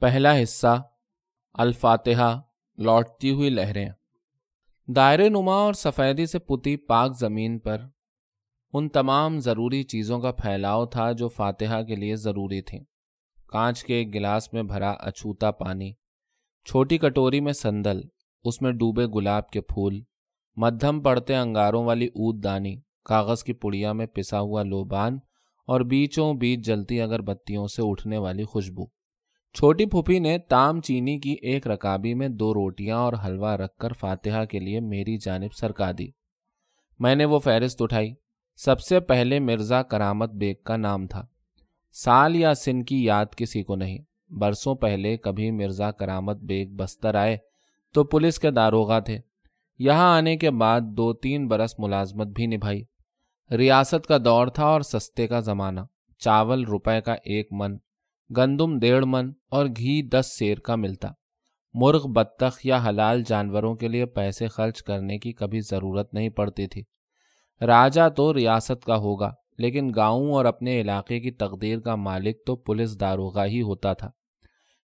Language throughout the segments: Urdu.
پہلا حصہ الفاتحہ، لوٹتی ہوئی لہریں۔ دائرے نما اور سفیدی سے پتی پاک زمین پر ان تمام ضروری چیزوں کا پھیلاؤ تھا جو فاتحہ کے لیے ضروری تھیں۔ کانچ کے ایک گلاس میں بھرا اچھوتا پانی، چھوٹی کٹوری میں سندل، اس میں ڈوبے گلاب کے پھول، مدھم پڑتے انگاروں والی اود دانی، کاغذ کی پڑیا میں پسا ہوا لوبان اور بیچوں بیچ جلتی اگر بتیوں سے اٹھنے والی خوشبو۔ چھوٹی پھوپھی نے تام چینی کی ایک رکابی میں دو روٹیاں اور حلوہ رکھ کر فاتحہ کے لیے میری جانب سرکا دی۔ میں نے وہ فہرست اٹھائی۔ سب سے پہلے مرزا کرامت بیگ کا نام تھا۔ سال یا سن کی یاد کسی کو نہیں۔ برسوں پہلے کبھی مرزا کرامت بیگ بستر آئے تو پولیس کے داروغہ تھے۔ یہاں آنے کے بعد دو تین برس ملازمت بھی نبھائی۔ ریاست کا دور تھا اور سستے کا زمانہ۔ چاول روپے کا ایک من۔ گندم ڈیڑھ من اور گھی دس سیر کا ملتا۔ مرغ بطخ یا حلال جانوروں کے لیے پیسے خرچ کرنے کی کبھی ضرورت نہیں پڑتی تھی۔ راجا تو ریاست کا ہوگا، لیکن گاؤں اور اپنے علاقے کی تقدیر کا مالک تو پولیس داروغہ ہی ہوتا تھا۔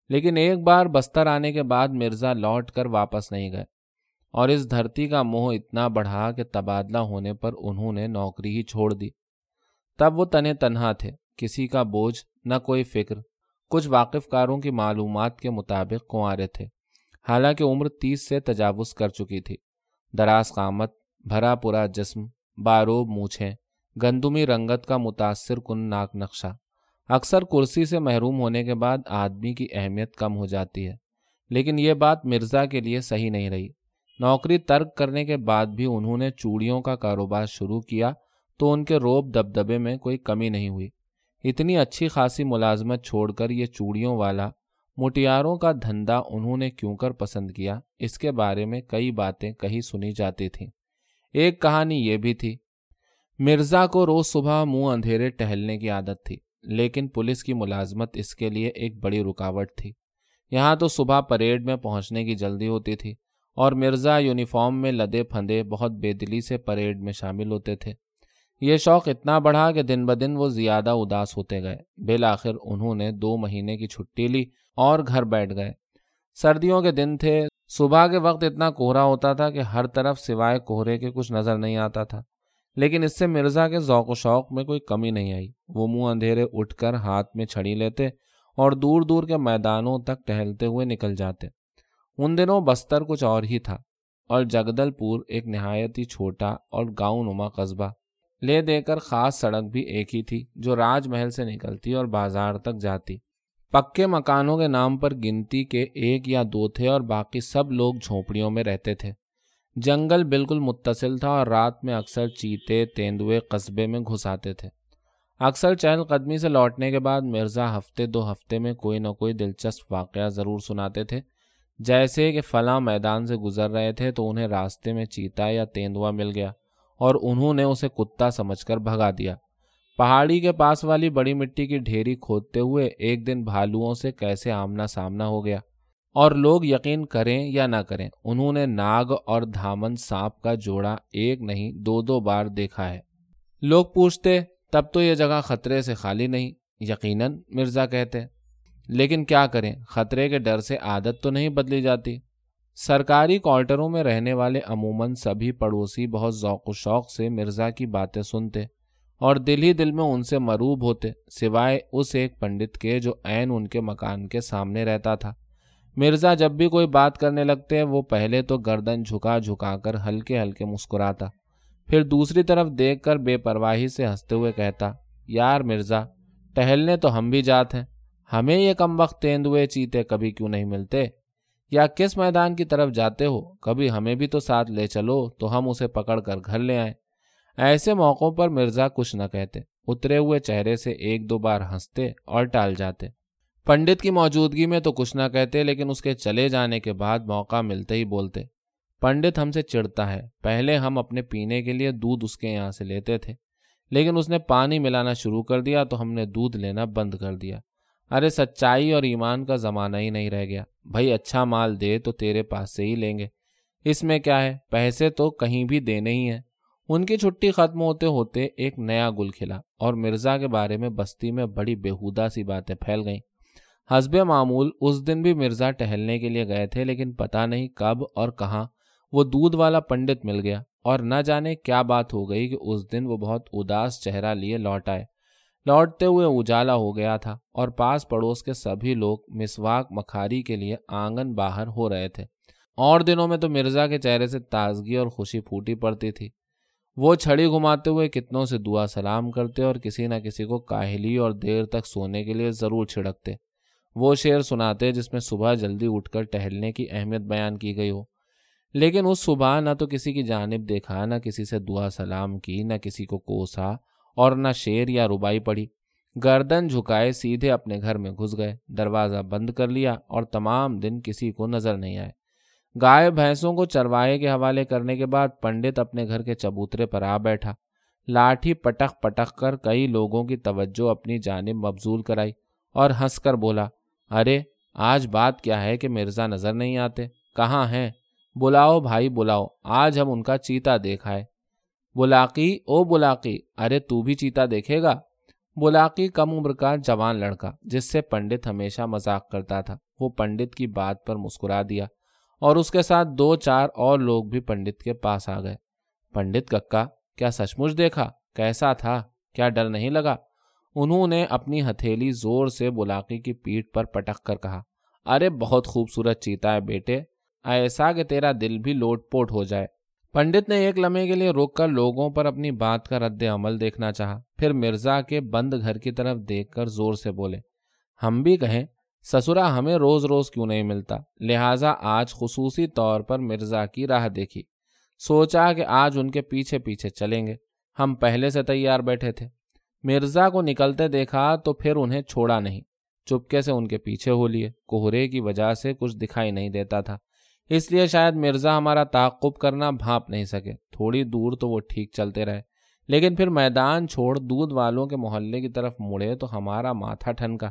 لیکن ایک بار بستر آنے کے بعد مرزا لوٹ کر واپس نہیں گئے۔ اور اس دھرتی کا موہ اتنا بڑھا کہ تبادلہ ہونے پر انہوں نے نوکری ہی چھوڑ دی۔ تب وہ تنے تنہا تھے، کسی کا بوجھ نہ کوئی فکر۔ کچھ واقف کاروں کی معلومات کے مطابق کنوارے تھے۔ حالانکہ عمر تیس سے تجاوز کر چکی تھی۔ دراز قامت، بھرا پورا جسم، باروب مونچھیں، گندمی رنگت کا متاثر کن ناک نقشہ۔ اکثر کرسی سے محروم ہونے کے بعد آدمی کی اہمیت کم ہو جاتی ہے۔ لیکن یہ بات مرزا کے لیے صحیح نہیں رہی۔ نوکری ترک کرنے کے بعد بھی انہوں نے چوڑیوں کا کاروبار شروع کیا تو ان کے روب دبدبے میں کوئی کمی نہیں ہوئی۔ اتنی اچھی خاصی ملازمت چھوڑ کر یہ چوڑیوں والا مٹیاروں کا دھندا انہوں نے کیوں کر پسند کیا، اس کے بارے میں کئی باتیں کہیں سنی جاتی تھیں۔ ایک کہانی یہ بھی تھی، مرزا کو روز صبح منہ اندھیرے ٹہلنے کی عادت تھی، لیکن پولیس کی ملازمت اس کے لیے ایک بڑی رکاوٹ تھی۔ یہاں تو صبح پریڈ میں پہنچنے کی جلدی ہوتی تھی اور مرزا یونیفارم میں لدے پھندے بہت بے دلی سے پریڈ میں شامل ہوتے تھے۔ یہ شوق اتنا بڑھا کہ دن بدن وہ زیادہ اداس ہوتے گئے۔ بالآخر انہوں نے دو مہینے کی چھٹی لی اور گھر بیٹھ گئے۔ سردیوں کے دن تھے۔ صبح کے وقت اتنا کوہرا ہوتا تھا کہ ہر طرف سوائے کوہرے کے کچھ نظر نہیں آتا تھا۔ لیکن اس سے مرزا کے ذوق و شوق میں کوئی کمی نہیں آئی۔ وہ منہ اندھیرے اٹھ کر ہاتھ میں چھڑی لیتے اور دور دور کے میدانوں تک ٹہلتے ہوئے نکل جاتے۔ ان دنوں بستر کچھ اور ہی تھا اور جگدل پور ایک نہایت ہی چھوٹا اور گاؤں نما قصبہ۔ لے دے کر خاص سڑک بھی ایک ہی تھی جو راج محل سے نکلتی اور بازار تک جاتی۔ پکے مکانوں کے نام پر گنتی کے ایک یا دو تھے اور باقی سب لوگ جھونپڑیوں میں رہتے تھے۔ جنگل بالکل متصل تھا اور رات میں اکثر چیتے تیندوے قصبے میں گھس آتے تھے۔ اکثر چہل قدمی سے لوٹنے کے بعد مرزا ہفتے دو ہفتے میں کوئی نہ کوئی دلچسپ واقعہ ضرور سناتے تھے۔ جیسے کہ فلاں میدان سے گزر رہے تھے تو انہیں راستے میں چیتا یا تیندوا مل گیا۔ اور انہوں نے اسے کتا سمجھ کر بھگا دیا۔ پہاڑی کے پاس والی بڑی مٹی کی ڈھیری کھودتے ہوئے ایک دن بھالوؤں سے کیسے آمنا سامنا ہو گیا۔ اور لوگ یقین کریں یا نہ کریں، انہوں نے ناگ اور دھامن سانپ کا جوڑا ایک نہیں، دو دو بار دیکھا ہے۔ لوگ پوچھتے، تب تو یہ جگہ خطرے سے خالی نہیں؟ یقیناً مرزا کہتے۔ لیکن کیا کریں، خطرے کے ڈر سے عادت تو نہیں بدلی جاتی۔ سرکاری کوارٹروں میں رہنے والے عموماً سبھی پڑوسی بہت ذوق و شوق سے مرزا کی باتیں سنتے اور دل ہی دل میں ان سے مروب ہوتے، سوائے اس ایک پنڈت کے جو عین ان کے مکان کے سامنے رہتا تھا۔ مرزا جب بھی کوئی بات کرنے لگتے، وہ پہلے تو گردن جھکا جھکا کر ہلکے ہلکے مسکراتا، پھر دوسری طرف دیکھ کر بے پرواہی سے ہنستے ہوئے کہتا، یار مرزا، ٹہلنے تو ہم بھی جات ہیں، ہمیں یہ کم وقت تیندوے چیتے کبھی کیوں نہیں ملتے؟ یا کس میدان کی طرف جاتے ہو، کبھی ہمیں بھی تو ساتھ لے چلو تو ہم اسے پکڑ کر گھر لے آئیں۔ ایسے موقعوں پر مرزا کچھ نہ کہتے، اترے ہوئے چہرے سے ایک دو بار ہنستے اور ٹال جاتے۔ پنڈت کی موجودگی میں تو کچھ نہ کہتے، لیکن اس کے چلے جانے کے بعد موقع ملتے ہی بولتے۔ پنڈت ہم سے چڑھتا ہے، پہلے ہم اپنے پینے کے لیے دودھ اس کے یہاں سے لیتے تھے، لیکن اس نے پانی ملانا شروع کر دیا تو ہم نے دودھ لینا بند کر دیا۔ ارے سچائی اور ایمان کا زمانہ ہی نہیں رہ گیا۔ بھائی اچھا مال دے تو تیرے پاس سے ہی لیں گے۔ اس میں کیا ہے؟ پیسے تو کہیں بھی دینے ہی ہیں۔ ان کی چھٹی ختم ہوتے ہوتے ایک نیا گل کھلا اور مرزا کے بارے میں بستی میں بڑی بےحودہ سی باتیں پھیل گئیں۔ حسب معمول اس دن بھی مرزا ٹہلنے کے لیے گئے تھے، لیکن پتہ نہیں کب اور کہاں وہ دودھ والا پنڈت مل گیا۔ اور نہ جانے کیا بات ہو گئی کہ اس دن وہ بہت اداس چہرہ لیے لوٹ آئے۔ لوٹتے ہوئے اجالا ہو گیا تھا اور پاس پڑوس کے سبھی لوگ مسواک مکھاری کے لیے آنگن باہر ہو رہے تھے۔ اور دنوں میں تو مرزا کے چہرے سے تازگی اور خوشی پھوٹی پڑتی تھی۔ وہ چھڑی گھماتے ہوئے کتنوں سے دعا سلام کرتے اور کسی نہ کسی کو کاہلی اور دیر تک سونے کے لیے ضرور چھڑکتے۔ وہ شعر سناتے جس میں صبح جلدی اٹھ کر ٹہلنے کی اہمیت بیان کی گئی ہو۔ لیکن اس صبح نہ تو کسی کی جانب دیکھا، نہ کسی سے دعا سلام کی، نہ کسی کو کوسا اور نہ شیر یا ربائی پڑی۔ گردن جھکائے سیدھے اپنے گھر میں گھس گئے۔ دروازہ بند کر لیا اور تمام دن کسی کو نظر نہیں آئے۔ گائے بھینسوں کو چروائے کے حوالے کرنے کے بعد پنڈت اپنے گھر کے چبوترے پر آ بیٹھا۔ لاٹھی پٹخ پٹخ کر کئی لوگوں کی توجہ اپنی جانب مبزول کرائی اور ہنس کر بولا، ارے، آج بات کیا ہے کہ مرزا نظر نہیں آتے؟ کہاں ہیں؟ بلاؤ بھائی، بلاؤ، آج ہم ان کا چیتا دیکھا ہے بلاقی او بلاقی ارے تو بھی چیتا دیکھے گا بلاقی کم عمر کا جوان لڑکا جس سے پنڈت ہمیشہ مذاق کرتا تھا وہ پنڈت کی بات پر مسکرا دیا اور اس کے ساتھ دو چار اور لوگ بھی پنڈت کے پاس آ گئے پنڈت ککا کیا سچ مچ دیکھا کیسا تھا کیا ڈر نہیں لگا انہوں نے اپنی ہتھیلی زور سے بلاقی کی پیٹ پر پٹک کر کہا ارے بہت خوبصورت چیتا ہے بیٹے ایسا کہ تیرا دل بھی لوٹ پوٹ ہو جائے پنڈت نے ایک لمحے کے لیے رک کر لوگوں پر اپنی بات کا رد عمل دیکھنا چاہا۔ پھر مرزا کے بند گھر کی طرف دیکھ کر زور سے بولے، ہم بھی کہیں، سسرا ہمیں روز روز کیوں نہیں ملتا؟ لہٰذا آج خصوصی طور پر مرزا کی راہ دیکھی۔ سوچا کہ آج ان کے پیچھے پیچھے چلیں گے۔ ہم پہلے سے تیار بیٹھے تھے۔ مرزا کو نکلتے دیکھا تو پھر انہیں چھوڑا نہیں۔ چپکے سے ان کے پیچھے ہو لیے۔ کوہرے کی وجہ سے کچھ دکھائی نہیں دیتا تھا۔ اس لیے شاید مرزا ہمارا تعقب کرنا بھانپ نہیں سکے۔ تھوڑی دور تو وہ ٹھیک چلتے رہے۔ لیکن پھر میدان چھوڑ دودھ والوں کے محلے کی طرف مڑے تو ہمارا ماتھا ٹھنکا۔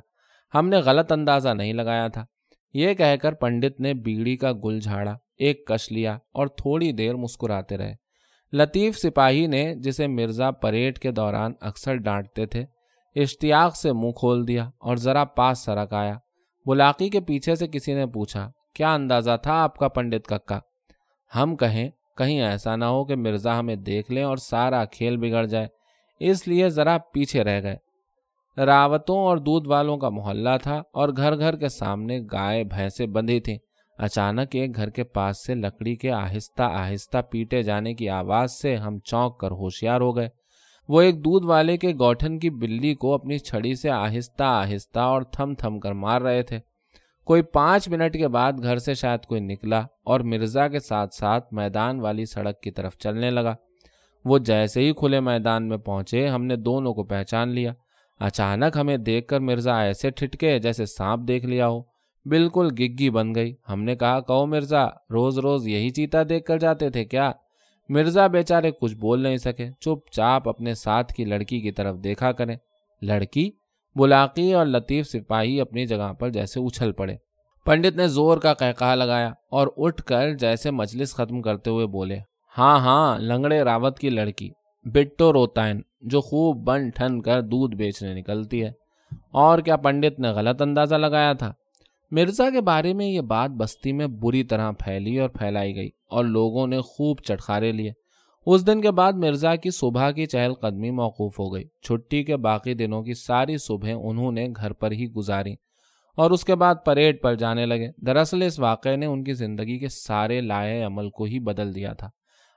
ہم نے غلط اندازہ نہیں لگایا تھا۔ یہ کہہ کر پنڈت نے بیڑی کا گل جھاڑا، ایک کش لیا اور تھوڑی دیر مسکراتے رہے۔ لطیف سپاہی نے جسے مرزا پریڈ کے دوران اکثر ڈانٹتے تھے، اشتیاق سے منہ کھول دیا اور ذرا پاس سرک آیا۔ بلاقی کے پیچھے سے کسی نے پوچھا کیا اندازہ تھا آپ کا پنڈت ککا؟ ہم کہیں کہیں ایسا نہ ہو کہ مرزا ہمیں دیکھ لیں اور سارا کھیل بگڑ جائے۔ اس لیے ذرا پیچھے رہ گئے۔ راوتوں اور دودھ والوں کا محلہ تھا اور گھر گھر کے سامنے گائے، بھینسیں بندھی تھیں۔ اچانک ایک گھر کے پاس سے لکڑی کے آہستہ آہستہ پیٹے جانے کی آواز سے ہم چونک کر ہوشیار ہو گئے۔ وہ ایک دودھ والے کے گوٹھن کی بلی کو اپنی چھڑی سے آہستہ آہستہ اور تھم تھم کر مار رہے تھے۔ کوئی پانچ منٹ کے بعد گھر سے شاید کوئی نکلا اور مرزا کے ساتھ ساتھ میدان والی سڑک کی طرف چلنے لگا۔ وہ جیسے ہی کھلے میدان میں پہنچے، ہم نے دونوں کو پہچان لیا۔ اچانک ہمیں دیکھ کر مرزا ایسے ٹھٹکے جیسے سانپ دیکھ لیا ہو۔ بالکل گگی بن گئی۔ ہم نے کہا، کہو مرزا، روز روز یہی چیتا دیکھ کر جاتے تھے کیا؟ مرزا بیچارے کچھ بول نہیں سکے۔ چپ چاپ اپنے ساتھ کی لڑکی کی طرف دیکھا کریں۔ لڑکی؟ بلاقی اور لطیف سپاہی اپنی جگہ پر جیسے اچھل پڑے۔ پنڈت نے زور کا کہا لگایا اور اٹھ کر جیسے مجلس ختم کرتے ہوئے بولے ہاں ہاں لنگڑے راوت کی لڑکی، بٹو روتائن، جو خوب بن ٹھن کر دودھ بیچنے نکلتی ہے۔ اور کیا پنڈت نے غلط اندازہ لگایا تھا؟ مرزا کے بارے میں یہ بات بستی میں بری طرح پھیلی اور پھیلائی گئی اور لوگوں نے خوب چٹخارے لیے۔ اس دن کے بعد مرزا کی صبح کی چہل قدمی موقوف ہو گئی۔ چھٹی کے باقی دنوں کی ساری صبح انہوں نے گھر پر ہی گزاری اور اس کے بعد پریڈ پر جانے لگے۔ دراصل اس واقعے نے ان کی زندگی کے سارے لائے عمل کو ہی بدل دیا تھا۔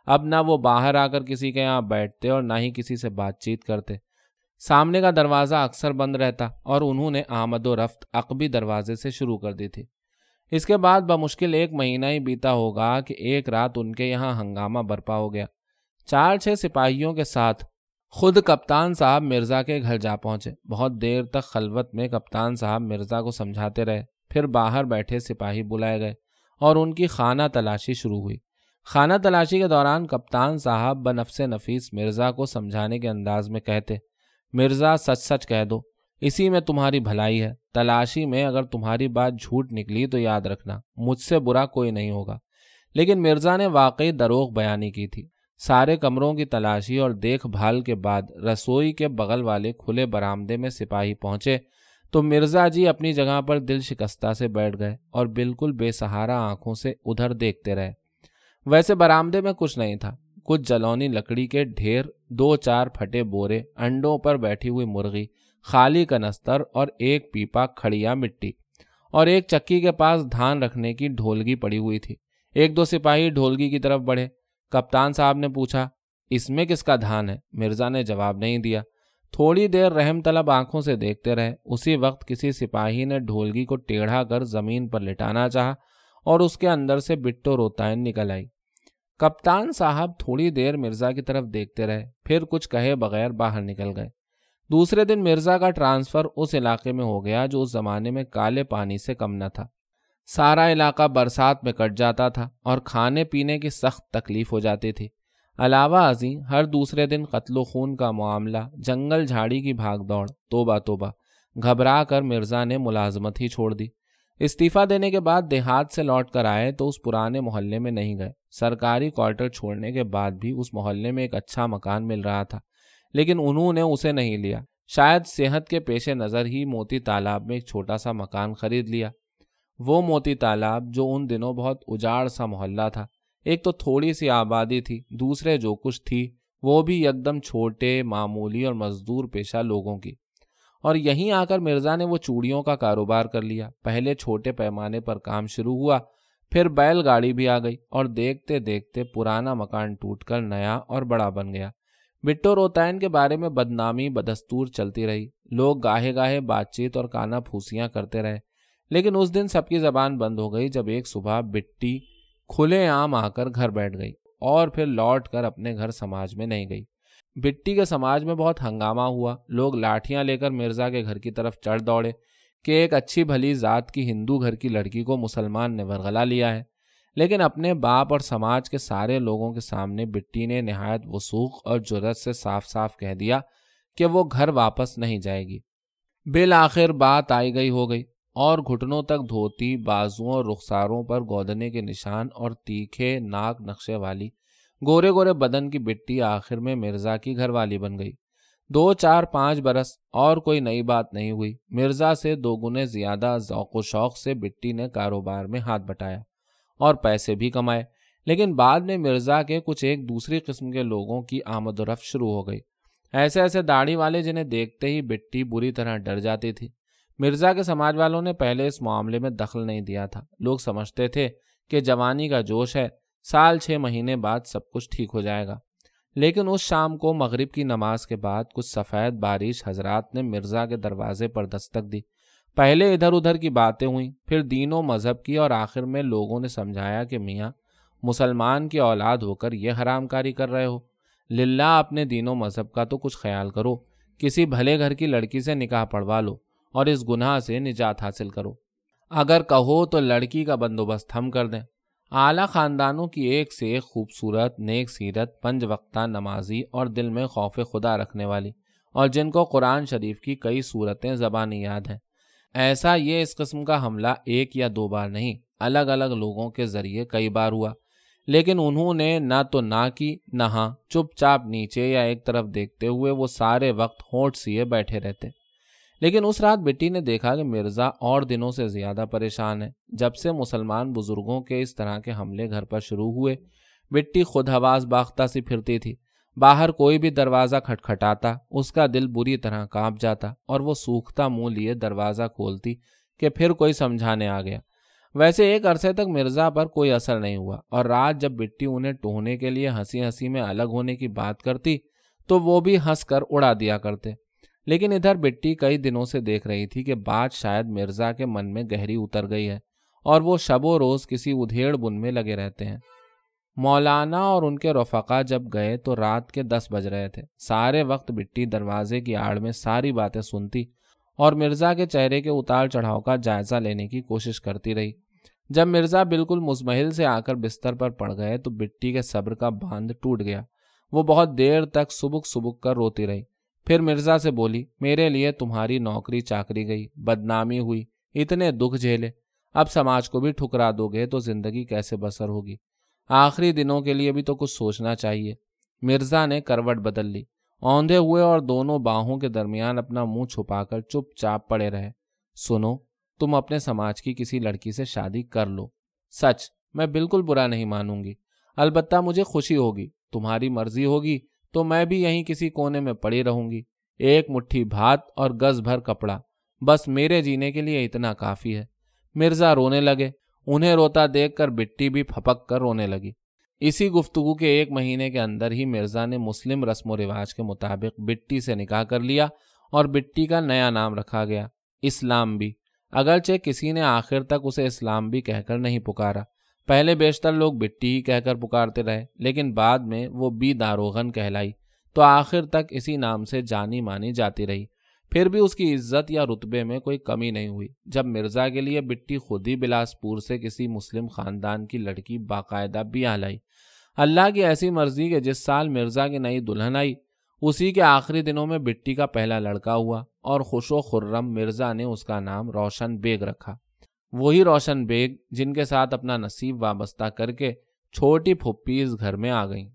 اب نہ وہ باہر آ کر کسی کے یہاں بیٹھتے اور نہ ہی کسی سے بات چیت کرتے۔ سامنے کا دروازہ اکثر بند رہتا اور انہوں نے آمد و رفت عقبی دروازے سے شروع کر دی تھی۔ اس کے بعد بمشکل ایک مہینہ ہی بیتا ہوگا کہ ایک رات ان کے یہاں ہنگامہ برپا ہو گیا۔ چار چھ سپاہیوں کے ساتھ خود کپتان صاحب مرزا کے گھر جا پہنچے۔ بہت دیر تک خلوت میں کپتان صاحب مرزا کو سمجھاتے رہے۔ پھر باہر بیٹھے سپاہی بلائے گئے اور ان کی خانہ تلاشی شروع ہوئی۔ خانہ تلاشی کے دوران کپتان صاحب بنفس نفیس مرزا کو سمجھانے کے انداز میں کہتے، مرزا سچ سچ کہہ دو، اسی میں تمہاری بھلائی ہے۔ تلاشی میں اگر تمہاری بات جھوٹ نکلی تو یاد رکھنا، مجھ سے برا کوئی نہیں ہوگا۔ لیکن مرزا نے واقعی دروغ بیانی کی تھی۔ سارے کمروں کی تلاشی اور دیکھ بھال کے بعد رسوئی کے بغل والے کھلے برآمدے میں سپاہی پہنچے تو مرزا جی اپنی جگہ پر دل شکستہ سے بیٹھ گئے اور بالکل بے سہارا آنکھوں سے ادھر دیکھتے رہے۔ ویسے برامدے میں کچھ نہیں تھا۔ کچھ جلونی لکڑی کے ڈھیر، دو چار پھٹے بورے، انڈوں پر بیٹھی ہوئی مرغی، خالی کنستر اور ایک پیپا کھڑیا مٹی اور ایک چکی کے پاس دھان رکھنے کی ڈھولگی پڑی ہوئی تھی۔ ایک دو سپاہی ڈھولگی کی طرف بڑھے۔ کپتان صاحب نے پوچھا، اس میں کس کا دھان ہے؟ مرزا نے جواب نہیں دیا۔ تھوڑی دیر رحم طلب آنکھوں سے دیکھتے رہے۔ اسی وقت کسی سپاہی نے ڈھولگی کو ٹیڑھا کر زمین پر لٹانا چاہا اور اس کے اندر سے بٹو روتائن نکل آئی۔ کپتان صاحب تھوڑی دیر مرزا کی طرف دیکھتے رہے، پھر کچھ کہے بغیر باہر نکل گئے۔ دوسرے دن مرزا کا ٹرانسفر اس علاقے میں ہو گیا جو اس زمانے میں کالے پانی سے کم نہ تھا۔ سارا علاقہ برسات میں کٹ جاتا تھا اور کھانے پینے کی سخت تکلیف ہو جاتی تھی۔ علاوہ ازیں ہر دوسرے دن قتل و خون کا معاملہ، جنگل جھاڑی کی بھاگ دوڑ، توبہ توبہ، گھبرا کر مرزا نے ملازمت ہی چھوڑ دی۔ استعفی دینے کے بعد دیہات سے لوٹ کر آئے تو اس پرانے محلے میں نہیں گئے۔ سرکاری کوارٹر چھوڑنے کے بعد بھی اس محلے میں ایک اچھا مکان مل رہا تھا، لیکن انہوں نے اسے نہیں لیا۔ شاید صحت کے پیش نظر ہی موتی تالاب میں ایک چھوٹا سا مکان خرید لیا۔ وہ موتی تالاب جو ان دنوں بہت اجاڑ سا محلہ تھا۔ ایک تو تھوڑی سی آبادی تھی، دوسرے جو کچھ تھی، وہ بھی یکدم چھوٹے، معمولی اور مزدور پیشہ لوگوں کی۔ اور یہیں آ کر مرزا نے وہ چوڑیوں کا کاروبار کر لیا۔ پہلے چھوٹے پیمانے پر کام شروع ہوا، پھر بیل گاڑی بھی آ گئی اور دیکھتے دیکھتے پرانا مکان ٹوٹ کر نیا اور بڑا بن گیا۔ بٹو روتائن کے بارے میں بدنامی بدستور چلتی رہی۔ لوگ گاہے گاہے بات چیت اور کانا پھوسیاں کرتے رہے۔ لیکن اس دن سب کی زبان بند ہو گئی جب ایک صبح بٹی کھلے عام آ کر گھر بیٹھ گئی اور پھر لوٹ کر اپنے گھر سماج میں نہیں گئی۔ بٹی کے سماج میں بہت ہنگامہ ہوا۔ لوگ لاٹیاں لے کر مرزا کے گھر کی طرف چڑھ دوڑے کہ ایک اچھی بھلی ذات کی ہندو گھر کی لڑکی کو مسلمان نے ورغلا لیا ہے۔ لیکن اپنے باپ اور سماج کے سارے لوگوں کے سامنے بٹی نے نہایت وسوخ اور جرت سے صاف صاف کہہ دیا کہ وہ گھر واپس نہیں جائے گی۔ بالآخر بات آئی گئی ہو گئی۔ اور گھٹنوں تک دھوتی، بازوؤں اور رخساروں پر گودنے کے نشان اور تیکھے ناک نقشے والی، گورے گورے بدن کی بٹی آخر میں مرزا کی گھر والی بن گئی۔ دو، چار، پانچ برس اور کوئی نئی بات نہیں ہوئی۔ مرزا سے دو گنے زیادہ ذوق و شوق سے بٹی نے کاروبار میں ہاتھ بٹایا اور پیسے بھی کمائے۔ لیکن بعد میں مرزا کے کچھ ایک دوسری قسم کے لوگوں کی آمد و رفت شروع ہو گئی۔ ایسے ایسے داڑھی والے جنہیں دیکھتے ہی بٹی بری طرح ڈر جاتی تھی۔ مرزا کے سماج والوں نے پہلے اس معاملے میں دخل نہیں دیا تھا۔ لوگ سمجھتے تھے کہ جوانی کا جوش ہے، سال چھ مہینے بعد سب کچھ ٹھیک ہو جائے گا۔ لیکن اس شام کو مغرب کی نماز کے بعد کچھ سفید بارش حضرات نے مرزا کے دروازے پر دستک دی۔ پہلے ادھر ادھر کی باتیں ہوئیں، پھر دینوں مذہب کی اور آخر میں لوگوں نے سمجھایا کہ میاں، مسلمان کی اولاد ہو کر یہ حرام کاری کر رہے ہو۔ للہ، اپنے دین و مذہب کا تو کچھ خیال کرو۔ کسی بھلے گھر کی لڑکی سے نکاح پڑوا لو۔ اور اس گناہ سے نجات حاصل کرو۔ اگر کہو تو لڑکی کا بندوبست ہم کر دیں۔ اعلیٰ خاندانوں کی ایک سے ایک خوبصورت، نیک سیرت، پنج وقتہ نمازی اور دل میں خوف خدا رکھنے والی اور جن کو قرآن شریف کی کئی صورتیں زبانی یاد ہیں۔ ایسا یہ اس قسم کا حملہ ایک یا دو بار نہیں، الگ الگ لوگوں کے ذریعے کئی بار ہوا۔ لیکن انہوں نے نہ تو نہ کی، نہ ہاں چپ چاپ نیچے یا ایک طرف دیکھتے ہوئے وہ سارے وقت ہونٹ سیے بیٹھے رہتے۔ لیکن اس رات بیٹی نے دیکھا کہ مرزا اور دنوں سے زیادہ پریشان ہے جب سے مسلمان بزرگوں کے اس طرح کے حملے گھر پر شروع ہوئے، بٹی خود حواس باختہ سی پھرتی تھی۔ باہر کوئی بھی دروازہ کھٹکھٹاتا، اس کا دل بری طرح کانپ جاتا اور وہ سوکھتا منہ لیے دروازہ کھولتی کہ پھر کوئی سمجھانے آ گیا۔ ویسے ایک عرصے تک مرزا پر کوئی اثر نہیں ہوا اور رات جب بٹی انہیں ٹوہنے کے لیے ہنسی ہنسی میں الگ ہونے کی بات کرتی تو وہ بھی ہنس کر اڑا دیا کرتے۔ لیکن ادھر بٹی کئی دنوں سے دیکھ رہی تھی کہ بات شاید مرزا کے من میں گہری اتر گئی ہے اور وہ شب و روز کسی ادھیڑ بن میں لگے رہتے ہیں۔ مولانا اور ان کے رفقا جب گئے تو رات کے دس بج رہے تھے۔ سارے وقت بٹی دروازے کی آڑ میں ساری باتیں سنتی اور مرزا کے چہرے کے اتار چڑھاؤ کا جائزہ لینے کی کوشش کرتی رہی۔ جب مرزا بالکل مزمحل سے آ کر بستر پر پڑ گئے تو بٹی کے صبر کا باندھ ٹوٹ گیا۔ وہ بہت دیر تک سبک سبک کر روتی رہی۔ پھر مرزا سے بولی، میرے لیے تمہاری نوکری چاکری گئی، بدنامی ہوئی، اتنے دکھ جھیلے۔ اب سماج کو بھی ٹھکرا دو گے تو زندگی کیسے بسر ہوگی؟ آخری دنوں کے لیے بھی تو کچھ سوچنا چاہیے۔ مرزا نے کروٹ بدل لی۔ اوندے ہوئے اور دونوں باہوں کے درمیان اپنا منہ چھپا کر چپ چاپ پڑے رہے۔ سنو، تم اپنے سماج کی کسی لڑکی سے شادی کر لو۔ سچ، میں بالکل برا نہیں مانوں گی۔ البتہ مجھے خوشی ہوگی، تمہاری مرضی ہوگی۔ تو میں بھی یہیں کسی کونے میں پڑی رہوں گی۔ ایک مٹھی بھات اور گز بھر کپڑا۔ بس میرے جینے کے لیے اتنا کافی ہے۔ مرزا رونے لگے۔ انہیں روتا دیکھ کر بٹی بھی پھپک کر رونے لگی۔ اسی گفتگو کے ایک مہینے کے اندر ہی مرزا نے مسلم رسم و رواج کے مطابق بٹی سے نکاح کر لیا اور بٹی کا نیا نام رکھا گیا، اسلام بھی۔ اگرچہ کسی نے آخر تک اسے اسلام بھی کہہ کر نہیں پکارا۔ پہلے بیشتر لوگ بٹی ہی کہہ کر پکارتے رہے، لیکن بعد میں وہ بی داروغن کہلائی، تو آخر تک اسی نام سے جانی مانی جاتی رہی۔ پھر بھی اس کی عزت یا رتبے میں کوئی کمی نہیں ہوئی، جب مرزا کے لیے بٹی خود ہی بلاسپور سے کسی مسلم خاندان کی لڑکی باقاعدہ بھی لائی۔ اللہ کی ایسی مرضی کہ جس سال مرزا کی نئی دلہن آئی، اسی کے آخری دنوں میں بٹی کا پہلا لڑکا ہوا اور خوش و خرم مرزا نے اس کا نام روشن بیگ رکھا۔ وہی روشن بیگ جن کے ساتھ اپنا نصیب وابستہ کر کے چھوٹی پھپھی اس گھر میں آ گئیں۔